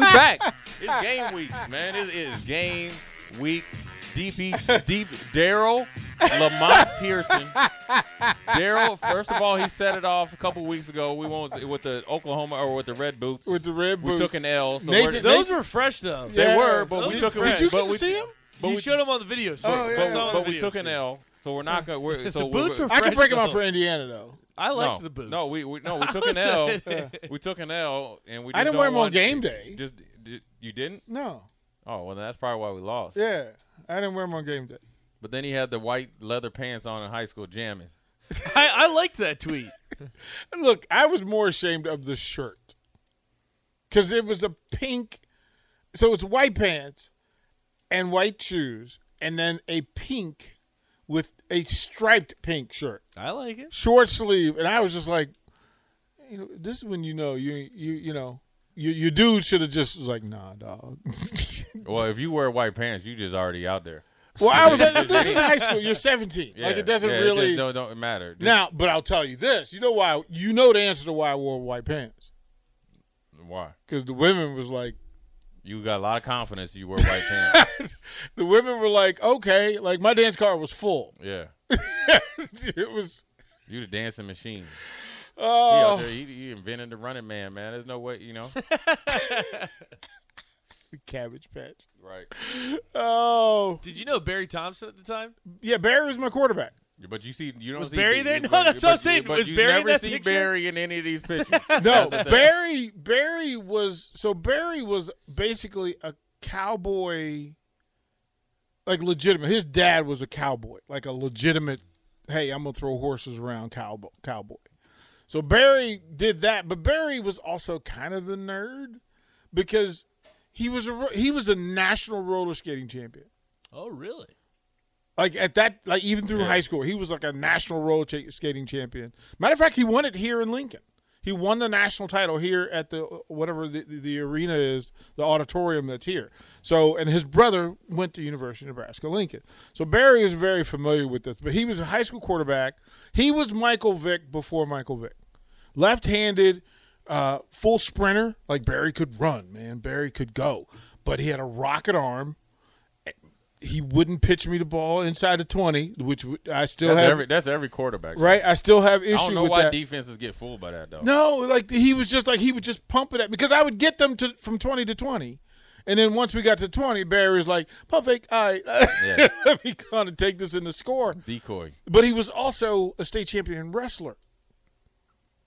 We back. it's game week, man. It is game week. DP, deep, Daryl Lamont Pearson. Daryl, first of all, he set it off a couple weeks ago. We won't with the Oklahoma or with the red boots. With the red boots, we took an L. So Nathan- we're- Those were fresh though. they Yeah. were, but Those we took. fresh. Did you but get to we, see him? But you we, showed them on the video. So Oh, yeah. but, I saw but the we video took an. L. So we're not going. We're, so The boots we're, were I can break him though. off for Indiana though. I liked no, the boots. No, we, we no we took an L. we took an L, and we. I didn't wear them on game day. Just, did, you didn't? No. Oh well, that's probably why we lost. Yeah. I didn't wear them on game day. But then he had the white leather pants on in high school jamming. I, I liked that tweet. Look, I was more ashamed of the shirt because it was a pink. So it's white pants and white shoes, and then a pink with a striped pink shirt, I like it. short sleeve, and I was just like, you know, this is when you know you you you know. You, your dude should have just was like, nah, dog. Well, if you wear white pants, you just already out there. well, I was like, this is high school. You're 17. Yeah, like, it doesn't yeah, really. just don't, don't matter. Just- now, but I'll tell you this. You know why? You know the answer to why I wore white pants. why? Because the women was like, You got a lot of confidence. You wear white pants. the women were like, okay, like my dance card was full. Yeah, it was. you the dancing machine. Oh, out there, he, he invented the running man, man. There's no way, you know. cabbage patch. right. Oh, Did you know Barry Thompson at the time? yeah, Barry was my quarterback. But you see, you don't Was see Barry you- there? No, but- that's what I'm saying. But Was you Barry in never see picture? Barry in any of these pictures. No, That's the thing. Barry. Barry was so Barry was basically a cowboy, like legitimate. His dad was a cowboy, like a legitimate. Hey, I'm gonna throw horses around cowboy. Cowboy. So Barry did that, but Barry was also kind of the nerd because he was a he was a national roller skating champion. Oh, really? Like at that, like even through Yeah. high school, he was like a national roller skating champion. Matter of fact, he won it here in Lincoln. He won the national title here at the whatever the, the arena is, the auditorium that's here. So, and his brother went to University of Nebraska Lincoln. So Barry is very familiar with this. But he was a high school quarterback. He was Michael Vick before Michael Vick, left-handed, uh, full sprinter. Like Barry could run, man. Barry could go, but he had a rocket arm he wouldn't pitch me the ball inside the 20, which I still That's have. every that's every quarterback. right? I still have issues. I don't know why that. defenses get fooled by that though. no, like he was just like he would just pump it at because I would get them to from 20 to 20. And then once we got to 20, Barry was like, "Pump fake, all right, Yeah. let me kind of take this in the score." Decoy. But he was also a state champion wrestler.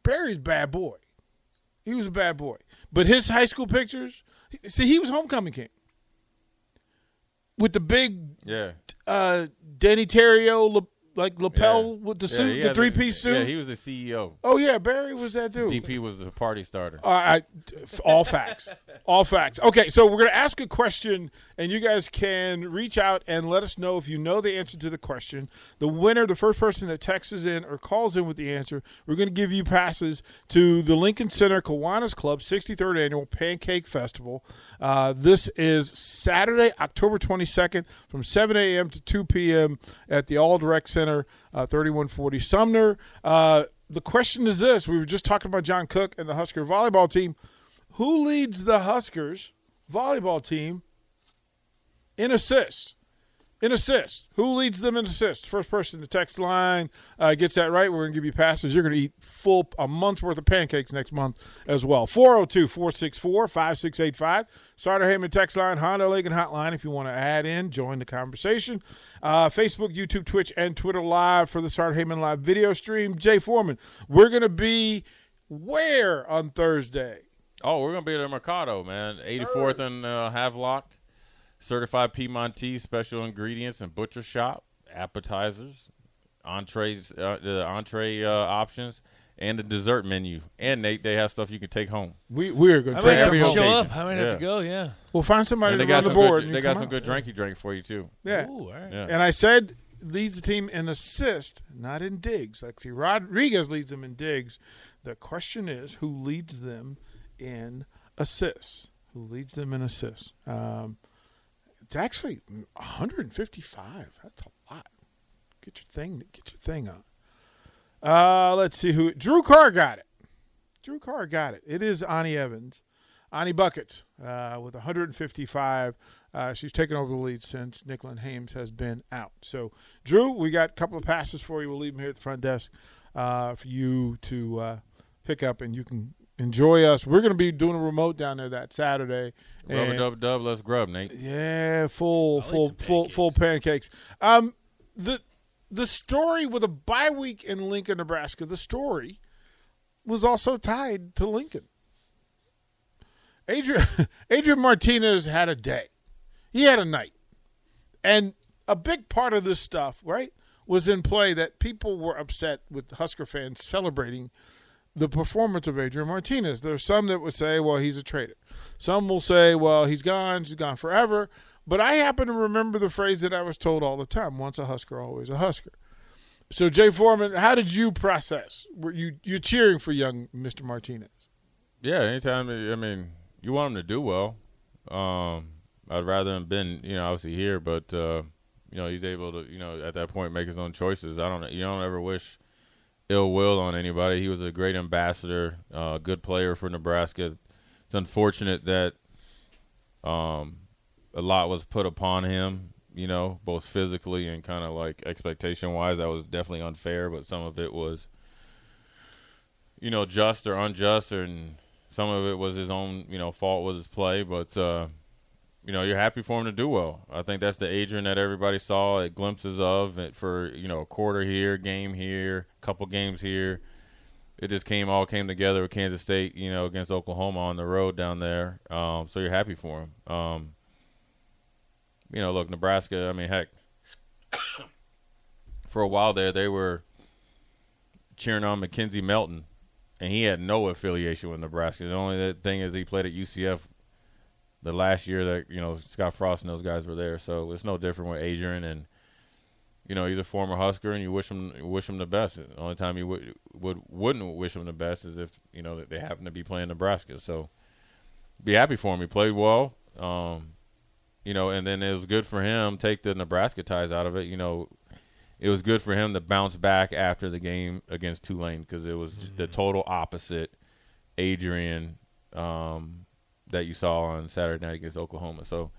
Barry's bad boy. He was a bad boy. But his high school pictures, see, he was homecoming king with the big Yeah. uh, Deney Terrio, like lapel Yeah. with the suit, he the three piece suit. Yeah, he was the CEO. oh yeah, Barry was that dude. DP was the party starter. Uh, I, all facts, all facts. Okay, so we're gonna ask a question, and you guys can reach out and let us know if you know the answer to the question. The winner, the first person that texts us in or calls in with the answer, we're gonna give you passes to the Lincoln Center Kiwanis Club 63rd Annual Pancake Festival. Uh, this is Saturday, October 22nd, from 7 a.m. to 2 p.m. at the All Direct Center, uh, 3140 Sumner. Uh, the question is this: We were just talking about John Cook and the Husker volleyball team. Who leads the Huskers volleyball team in assists. In assists. Who leads them in assists? First person to text line uh, gets that right. We're going to give you passes. You're going to eat full a month's worth of pancakes next month as well. 402 464 5685. Starter Heyman text line, Honda Lincoln hotline if you want to add in, join the conversation. Uh, Facebook, YouTube, Twitch, and Twitter live for the Starter Heyman live video stream. Jay Foreman, we're going to be where on Thursday? Oh, we're gonna be at the Mercado, man. 84th and uh, Havelock. Certified Piedmontese special ingredients and butcher shop, appetizers, entrees, uh, the entree uh, options, and the dessert menu. And Nate, they have stuff you can take home. We we are going to take have every some show occasion. up. I might have to go. Yeah. We'll find somebody And to run got the some board. good, and they you got some out. good drinky drink for you too. Yeah. Ooh, all right. Yeah. And I said leads the team in assists, not in digs. Like see, Rodriguez leads them in digs. The question is who leads them in assists? Who leads them in assists? Um, it's actually 155. That's a lot. Get your thing. Get your thing on. Uh, let's see who. Drew Carr got it. Drew Carr got it. It is Anni Evans. Ani Buckets uh, with 155. Uh, she's taken over the lead since Nicklin Hames has been out. So, Drew, we got a couple of passes for you. We'll leave them here at the front desk uh, for you to uh, pick up, and you can enjoy us. We're going to be doing a remote down there that Saturday. Rubber and- dub dub, let's grub, Nate. yeah, full, like full, full, full pancakes. Um, the the story with a bye week in Lincoln, Nebraska. The story was also tied to Lincoln. Adrian Adrian Martinez had a day. He had a night, and a big part of this stuff, right, was in play that people were upset with Husker fans celebrating the performance of Adrian Martinez. There's some that would say, well, he's a traitor. Some will say, well, he's gone, he's gone forever. But I happen to remember the phrase that I was told all the time once a Husker, always a Husker. So, Jay Foreman, how did you process? Were you you're cheering for young Mr. Martinez? Yeah, anytime. I mean, you want him to do well. Um, I'd rather him been, you know, obviously here, but uh, you know, he's able to, you know, at that point make his own choices. I don't, you don't ever wish ill will on anybody. He was a great ambassador, uh, good player for Nebraska. It's unfortunate that um, a lot was put upon him, you know, both physically and kind of like expectation wise. That was definitely unfair, but some of it was, you know, just or unjust, or and some of it was his own, you know, fault with his play. But uh, you know, you're happy for him to do well. I think that's the Adrian that everybody saw at glimpses of it for you know a quarter here, game here, couple games here. It just came all came together with Kansas State, you know, against Oklahoma on the road down there. Um, so you're happy for him. Um, you know, look, Nebraska. I mean, heck, for a while there, they were cheering on Mackenzie Milton, and he had no affiliation with Nebraska. The only thing is he played at UCF the last year that you know Scott Frost and those guys were there. So it's no different with Adrian, and you know he's a former Husker, and you wish him you wish him the best. The only time you would would wouldn't wish him the best is if you know they happen to be playing Nebraska. So be happy for him. He played well. Um, you know, and then it was good for him. Take the Nebraska ties out of it. You know, it was good for him to bounce back after the game against Tulane because it was the total opposite Adrian um, that you saw on Saturday night against Oklahoma. So,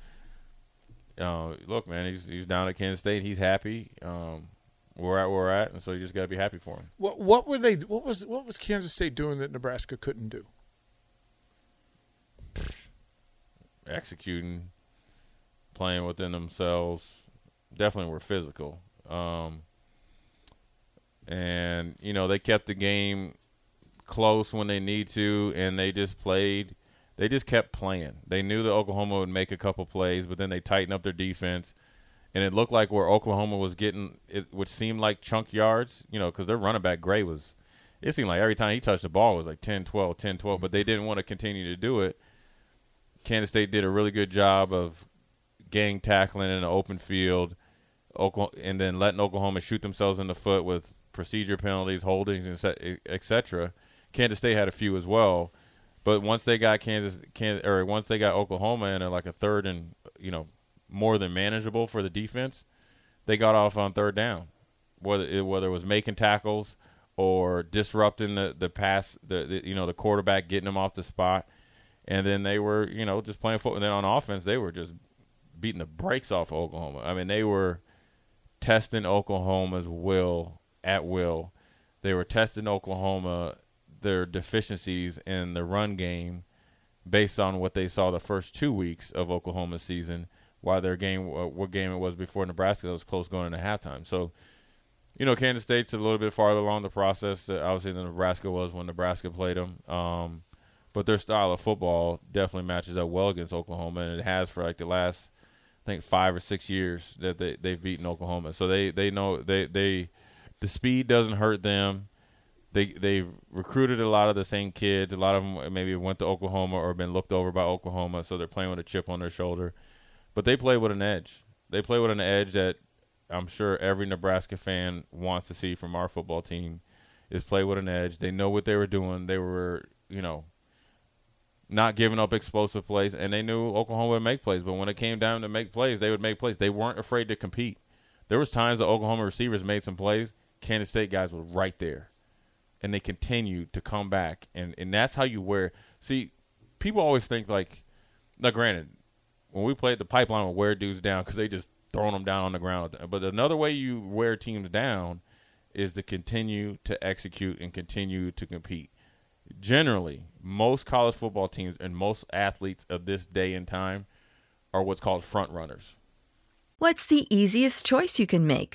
uh, look, man, he's he's down at Kansas State. He's happy. Um, we're at where we're at, and so you just got to be happy for him. What what were they? What was what was Kansas State doing that Nebraska couldn't do? executing, playing within themselves. Definitely were physical. Um, and, you know, they kept the game close when they need to, and they just played. They just kept playing. They knew that Oklahoma would make a couple plays, but then they tightened up their defense. And it looked like where Oklahoma was getting, it which seemed like chunk yards, you know, because their running back, Gray, was, it seemed like every time he touched the ball it was like 10, 12, 10, 12, but they mm-hmm. didn't want to continue to do it. Kansas State did a really good job of gang tackling in the open field, Oklahoma, and then letting Oklahoma shoot themselves in the foot with procedure penalties, holdings, etc. Kansas State had a few as well, but once they got Kansas, Kansas or once they got Oklahoma in at like a third and you know more than manageable for the defense, they got off on third down, whether it, whether it was making tackles or disrupting the the pass, the, the you know the quarterback getting them off the spot and then they were you know just playing football. And then on offense, they were just beating the brakes off of Oklahoma. I mean, they were testing Oklahoma's will at will. They were testing Oklahoma their deficiencies in the run game based on what they saw the first two weeks of Oklahoma's season, why their game, uh, what game it was before Nebraska, was close going into halftime. So, you know, Kansas State's a little bit farther along the process, uh, obviously, than Nebraska was when Nebraska played them. Um, but their style of football definitely matches up well against Oklahoma, and it has for like the last, I think, five or six years that they they've beaten Oklahoma. So they they know they they the speed doesn't hurt them they they recruited a lot of the same kids. A lot of them maybe went to Oklahoma or been looked over by Oklahoma, so they're playing with a chip on their shoulder. But they play with an edge. They play with an edge that I'm sure every Nebraska fan wants to see from our football team is play with an edge. They know what they were doing. They were, you know, not giving up explosive plays, and they knew Oklahoma would make plays. But when it came down to make plays, they would make plays. They weren't afraid to compete. There was times the Oklahoma receivers made some plays. Kansas State guys were right there and they continue to come back, and and that's how you wear. See, people always think like, now granted, when we played the pipeline, would wear dudes down because they just throwing them down on the ground. But another way you wear teams down is to continue to execute and continue to compete. Generally, most college football teams and most athletes of this day and time are what's called front runners. What's the easiest choice you can make?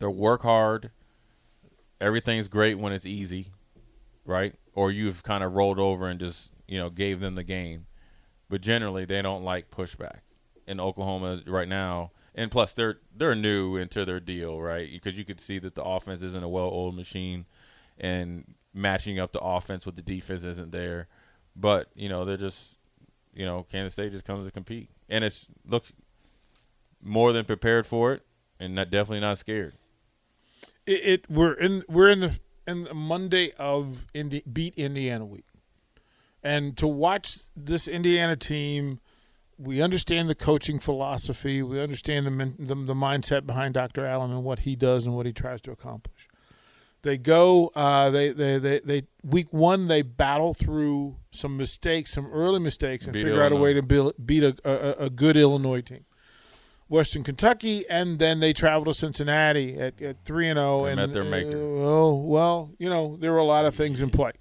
They work hard. Everything's great when it's easy, right? Or you've kind of rolled over and just you know gave them the game. But generally, they don't like pushback. In Oklahoma right now, and plus they're they're new into their deal, right? Because you could see that the offense isn't a well-oiled machine, and matching up the offense with the defense isn't there. But you know they're just you know Kansas State just comes to compete, and it's looks more than prepared for it, and not, definitely not scared. It, it we're in we're in the in the Monday of Indi- beat Indiana week, and to watch this Indiana team, we understand the coaching philosophy, we understand the the, the mindset behind Dr. Allen and what he does and what he tries to accomplish. They go, uh, they, they, they, they, week one, they battle through some mistakes, some early mistakes, and Beat figure out a way to Illinois. build, beat a, a, a good Illinois team. Western Kentucky, and then they travel to Cincinnati at, at three and zero. And met their maker. uh, oh well, you know there were a lot of things in play.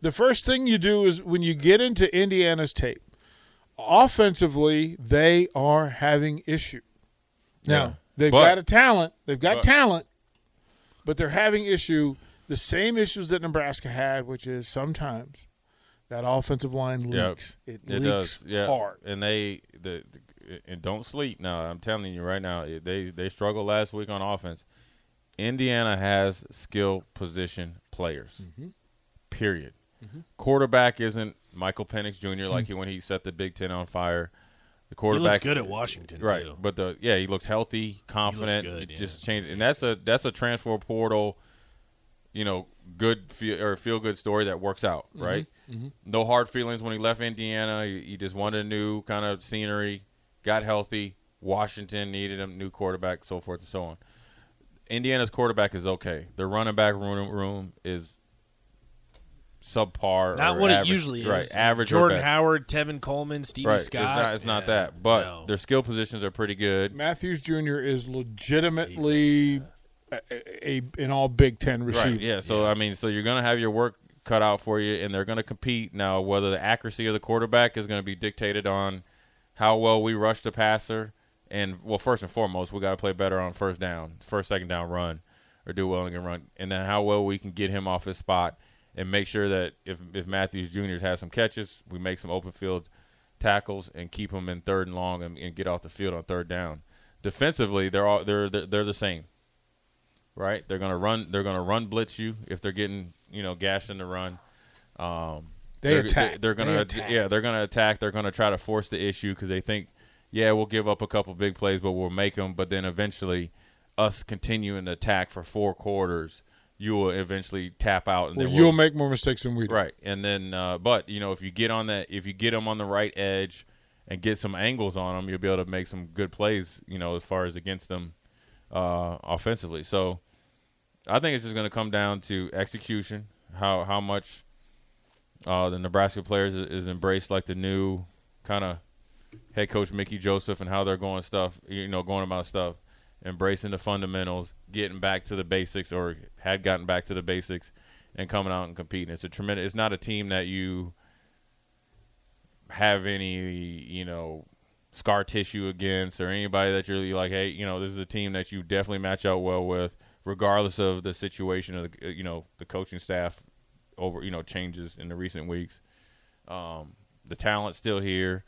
The first thing you do is when you get into Indiana's tape, offensively they are having issue. Now Yeah. they've But- got a talent, they've got but- talent, but they're having issue. The same issues that Nebraska had, which is sometimes that offensive line Yep. leaks. It, It leaks does, yeah. hard. And they the, and don't sleep now. I'm telling you right now, they they struggled last week on offense. Indiana has skill position players. Mm-hmm. Period. Mm-hmm. Quarterback isn't Michael Penix Jr. like hmm. he when he set the Big Ten on fire. The He quarterback looks good at Washington right? too. But the yeah, he looks healthy, confident. good, yeah. Just changed, and that's a that's a transfer portal. You know, good feel or feel good story that works out, mm-hmm. right? Mm-hmm. No hard feelings when he left Indiana. He, he just wanted a new kind of scenery. Got healthy. Washington needed a new quarterback, so forth and so on. Indiana's quarterback is okay. Their running back room, room is subpar. Not or what average, it usually is. Right, average. Jordan best. Howard, Tevin Coleman, Stevie Right, Scott. it's not. It's not that, but no. their skill positions are pretty good. Matthews Jr. is legitimately a, a, an all Big Ten receiver. Right. Yeah. So I mean, so you're gonna have your work cut out for you, and they're gonna compete now. Whether the accuracy of the quarterback is gonna be dictated on how well we rush the passer, and well, first and foremost, we got to play better on first down, first second down run, or do well and run, and then how well we can get him off his spot, and make sure that if if Matthews Jr. has some catches, we make some open field tackles and keep him in third and long and, and get off the field on third down. Defensively, they're all they're they're, they're the same right? They're gonna run. They're gonna run blitz you if they're getting you know gashed in the run. Um, They they're, attack. They're gonna They attack. yeah. They're gonna attack. They're gonna try to force the issue because they think yeah we'll give up a couple big plays but we'll make them. But then eventually, us continuing to attack for four quarters, you will eventually tap out and Well, then you'll we'll- make more mistakes than we do. Right, and then uh, but you know if you get on that, if you get them on the right edge and get some angles on them, you'll be able to make some good plays. You know as far as against them uh, offensively. So I think it's just going to come down to execution. How how much uh, the Nebraska players is, embraced like the new kind of head coach Mickey Joseph and how they're going stuff. You know going about stuff. Embracing the fundamentals, getting back to the basics, or had gotten back to the basics, and coming out and competing. It's a tremendous. It's not a team that you have any, you know, scar tissue against, or anybody that you're like, hey, you know, this is a team that you definitely match out well with, regardless of the situation of, the, you know, the coaching staff over, you know, changes in the recent weeks. Um, the talent's still here.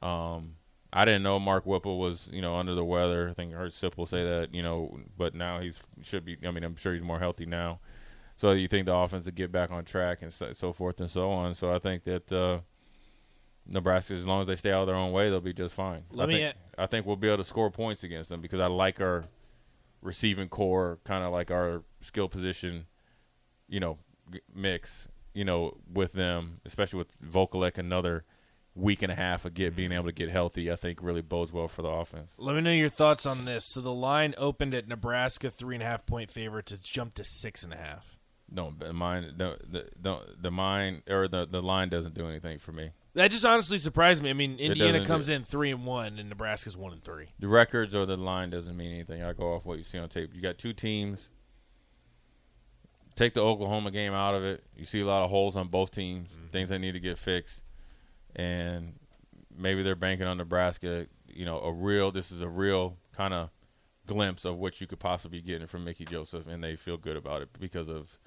Um, I didn't know Mark Whipple was, you know, under the weather. I think I heard Sipple say that, you know, but now he's should be. I mean, I'm sure he's more healthy now. So you think the offense will get back on track and so, so forth and so on. So I think that uh, Nebraska, as long as they stay out of their own way, they'll be just fine. Let I me think, I think we'll be able to score points against them because I like our receiving core, kind of like our skill position, you know, mix, you know, with them, especially with Vokolek another week and a half of get mm-hmm. being able to get healthy. I think really bodes well for the offense. Let me know your thoughts on this. So the line opened at Nebraska three and a half point favorites. It's jumped to six and a half. No, mine, the the the, the mine or the the line doesn't do anything for me. That just honestly surprised me. I mean, Indiana comes in three and one, and Nebraska's one and three. The records or the line doesn't mean anything. I go off what you see on tape. You got two teams. Take the Oklahoma game out of it. You see a lot of holes on both teams, things that need to get fixed, and maybe they're banking on Nebraska. You know, a real. This is a real kind of glimpse of what you could possibly get from Mickey Joseph, and they feel good about it because of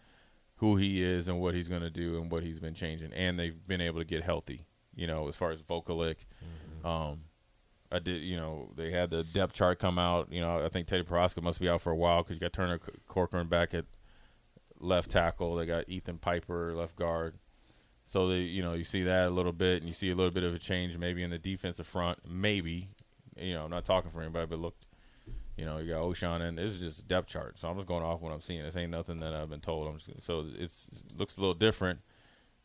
who he is and what he's going to do and what he's been changing, and they've been able to get healthy. You know, as far as Vokolek, um, I did. You know, they had the depth chart come out. You know, I think Teddy Prochazka must be out for a while because you got Turner Corcoran back at left tackle. They got Ethan Piper left guard. So they, you know, you see that a little bit, and you see a little bit of a change maybe in the defensive front. Maybe, you know, I'm not talking for anybody, but look, you know, you got O'Shawn, and this is just a depth chart. So I'm just going off what I'm seeing. This ain't nothing that I've been told. I'm just so it's it looks a little different,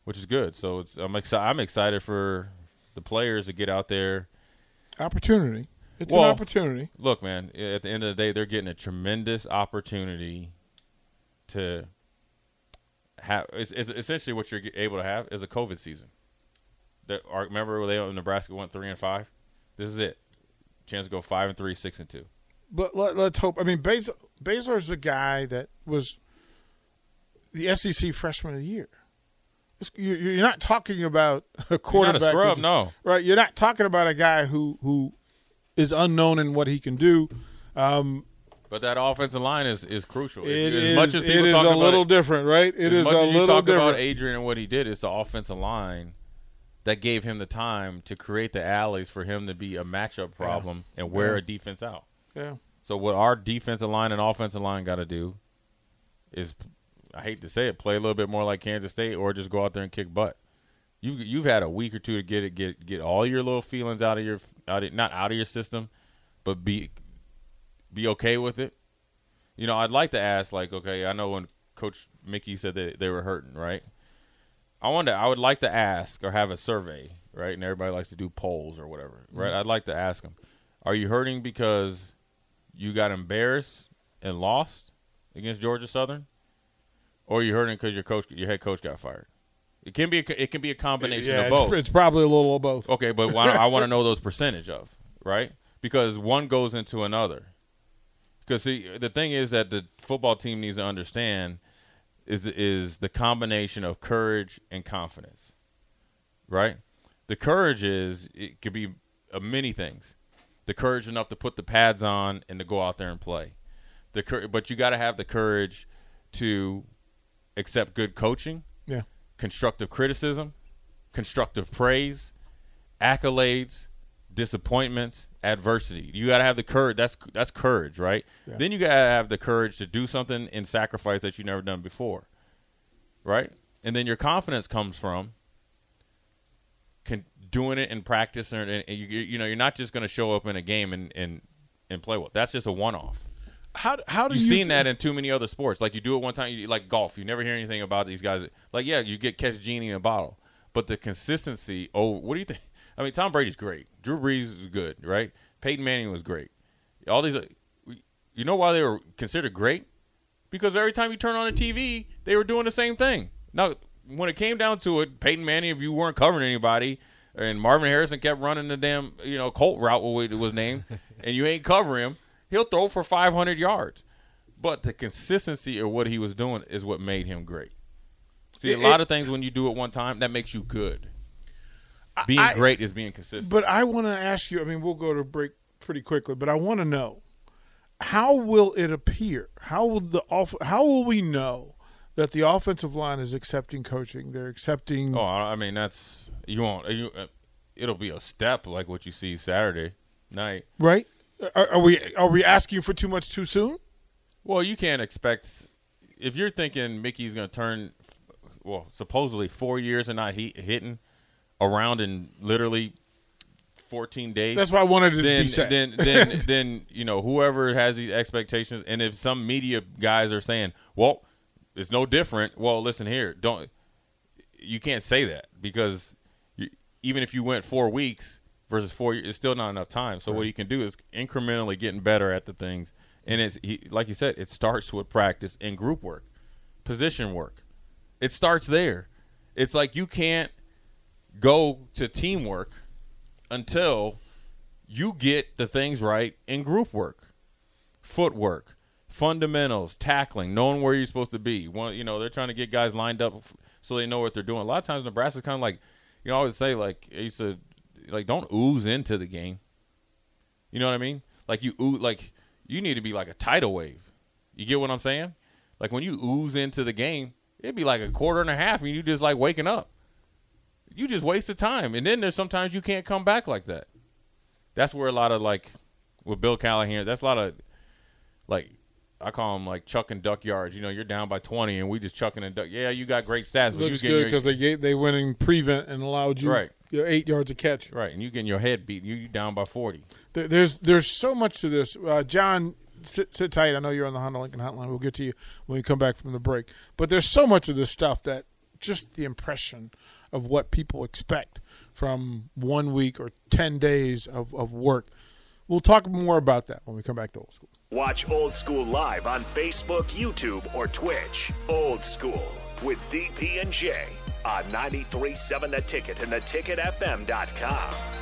which is good. So it's I'm exci- I'm excited for the players to get out there. Opportunity. It's Well, an opportunity. Look, man, at the end of the day, they're getting a tremendous opportunity to have. It's, it's essentially what you're able to have is a COVID season. That are, remember they in Nebraska went three and five. This is it. Chance to go five and three, six and two. But let, let's hope. I mean, Bas- Bazelak's the guy that was the SEC Freshman of the Year. It's- you- You're not talking about a quarterback. Not a scrub, no. Right. You're not talking about a guy who who is unknown in what he can do. Um, But that offensive line is, is crucial. It as is- much as people is talk a about little it- different, right? It is a as you little talk about. Adrian and what he did. It's the offensive line that gave him the time to create the alleys for him to be a matchup problem and wear Yeah. a defense out. Yeah. So what our defensive line and offensive line got to do is, I hate to say it, play a little bit more like Kansas State, or just go out there and kick butt. You've you've had a week or two to get it, get get all your little feelings out of your out of, not out of your system, but be be okay with it. You know, I'd like to ask, like, okay, I know when Coach Mickey said that they were hurting, right? I wonder. I would like to ask or have a survey right? And everybody likes to do polls or whatever, right? Mm-hmm. I'd like to ask them, are you hurting because you got embarrassed and lost against Georgia Southern, or are you hurting because your coach, your head coach, got fired? It can be a, it can be a combination yeah, of it's, both. it's probably a little of both. Okay, but why, I want to know those percentage of right because one goes into another. Because see, the thing is that the football team needs to understand is is the combination of courage and confidence, right? The courage is it could be uh, many things. The courage enough to put the pads on and to go out there and play. The cour- but you got to have the courage to accept good coaching, Yeah. constructive criticism, constructive praise, accolades, disappointments, adversity. You got to have the courage. That's that's courage, right? Yeah. Then you got to have the courage to do something and sacrifice that you've never done before, right? And then your confidence comes from con- doing it in practice, and, and you, you know you're not just going to show up in a game and and and play well. That's just a one-off. How how do You've you seen that in too many other sports. Like you do it one time, you, like golf. You never hear anything about these guys. Like yeah, you get catch genie in a bottle, but the consistency. Oh, what do you think? I mean, Tom Brady's great. Drew Brees is good, right? Peyton Manning was great. All these, uh, you know why they were considered great? Because every time you turn on the TV, they were doing the same thing. Now, when it came down to it, Peyton Manning, if you weren't covering anybody, and Marvin Harrison kept running the damn you know Colt route, what it was named, and you ain't covering him, he'll throw for 500 yards. But the consistency of what he was doing is what made him great. See, a lot of things when you do it one time, that makes you good. Being I- great is being consistent. But I want to ask you. I mean, we'll go to break pretty quickly, but I want to know how will it appear? How will the off? How will we know that the offensive line is accepting coaching? They're accepting. Oh, I mean that's you won't. You, uh, it'll be a step like what you see Saturday night. Right? Are, are we are we asking for too much too soon? Well, you can't expect if you're thinking Mickey's going to turn, well, supposedly four years and not he, hitting around in literally 14 days. That's why I wanted to then, be. Then, then, then you know whoever has these expectations, and if some media guys are saying, "Well, it's no different," well, listen here, don't you can't say that because you, even if you went four weeks versus four, years, it's still not enough time. So what you can do is incrementally getting better at the things, and it's he, like you said, it starts with practice and group work, position work. It starts there. It's like you can't go to teamwork until you get the things right in group work, footwork, fundamentals, tackling, knowing where you're supposed to be. One, you know, they're trying to get guys lined up so they know what they're doing. A lot of times, Nebraska's kind of like, you know, I always say like, I used to, like, don't ooze into the game. You know what I mean? Like you ooze, like you need to be like a tidal wave. You get what I'm saying? Like when you ooze into the game, it'd be like a quarter and a half, and you just like waking up. You just wasted time, and then there's sometimes you can't come back like that. That's where a lot of like with Bill Callahan. That's a lot of like I call them like chuck and duck yards. You know, you're down by 20, and we just chucking and duck. Yeah, you got great stats, but Looks you good because they they went in prevent and allowed you Right. you know, eight yards of catch. right, and you getting your head beat. You you down by 40. There- There's there's so much to this. Uh, John, sit, sit tight. I know you're on the Honda Lincoln Hotline. We'll get to you when we come back from the break. But there's so much of this stuff that just the impression of what people expect from one week or ten days of, of work. We'll talk more about that when we come back to old school. Watch Old School live on Facebook, YouTube, or Twitch. Old School with DP and J on 93.7 The Ticket and theticketfm.com.